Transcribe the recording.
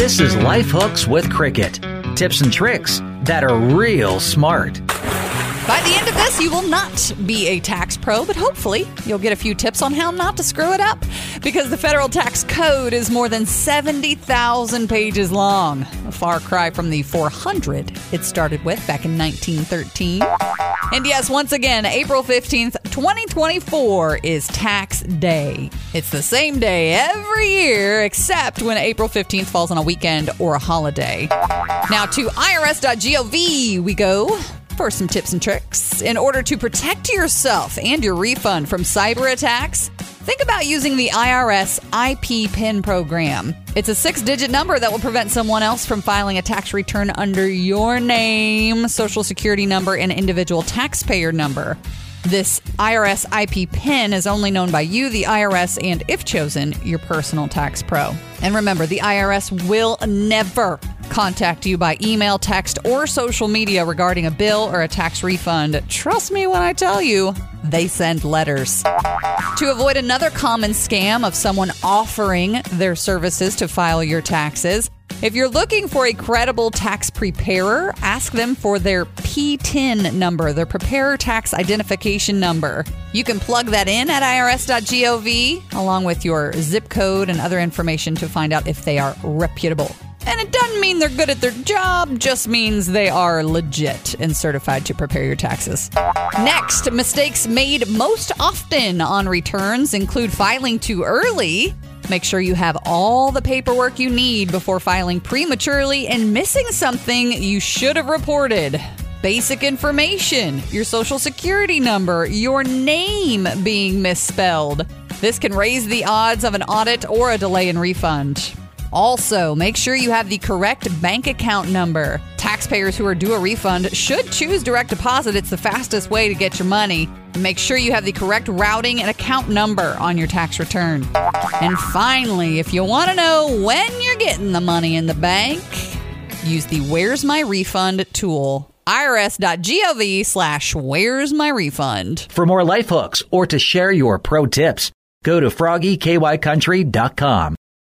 This is Life Hooks with Cricket. Tips and tricks that are real smart. By the end of this, you will not be a tax pro, but hopefully you'll get a few tips on how not to screw it up because the federal tax code is more than 70,000 pages long. A far cry from the 400 it started with back in 1913. And yes, once again, April 15th, 2024 is tax day. It's the same day every year except when April 15th falls on a weekend or a holiday. Now to irs.gov we go for some tips and tricks. In order to protect yourself and your refund from cyber attacks, think about using the IRS IP PIN program. It's a six digit number that will prevent someone else from filing a tax return under your name, social security number, and individual taxpayer number. This IRS IP PIN is only known by you, the IRS, and if chosen, your personal tax pro. And remember, the IRS will never contact you by email, text, or social media regarding a bill or a tax refund. Trust me when I tell you, they send letters. To avoid another common scam of someone offering their services to file your taxes, if you're looking for a credible tax preparer, ask them for their PTIN number, their preparer tax identification number. You can plug that in at irs.gov along with your zip code and other information to find out if they are reputable. And it doesn't mean they're good at their job, just means they are legit and certified to prepare your taxes. Next, mistakes made most often on returns include filing too early. Make sure you have all the paperwork you need before filing prematurely and missing something you should have reported. Basic information, your social security number, your name being misspelled. This can raise the odds of an audit or a delay in refund. Also, make sure you have the correct bank account number. Taxpayers who are due a refund should choose direct deposit. It's the fastest way to get your money. Make sure you have the correct routing and account number on your tax return. And finally, if you want to know when you're getting the money in the bank, use the Where's My Refund tool. irs.gov slash Where's My Refund. For more life hooks or to share your pro tips, go to froggykycountry.com.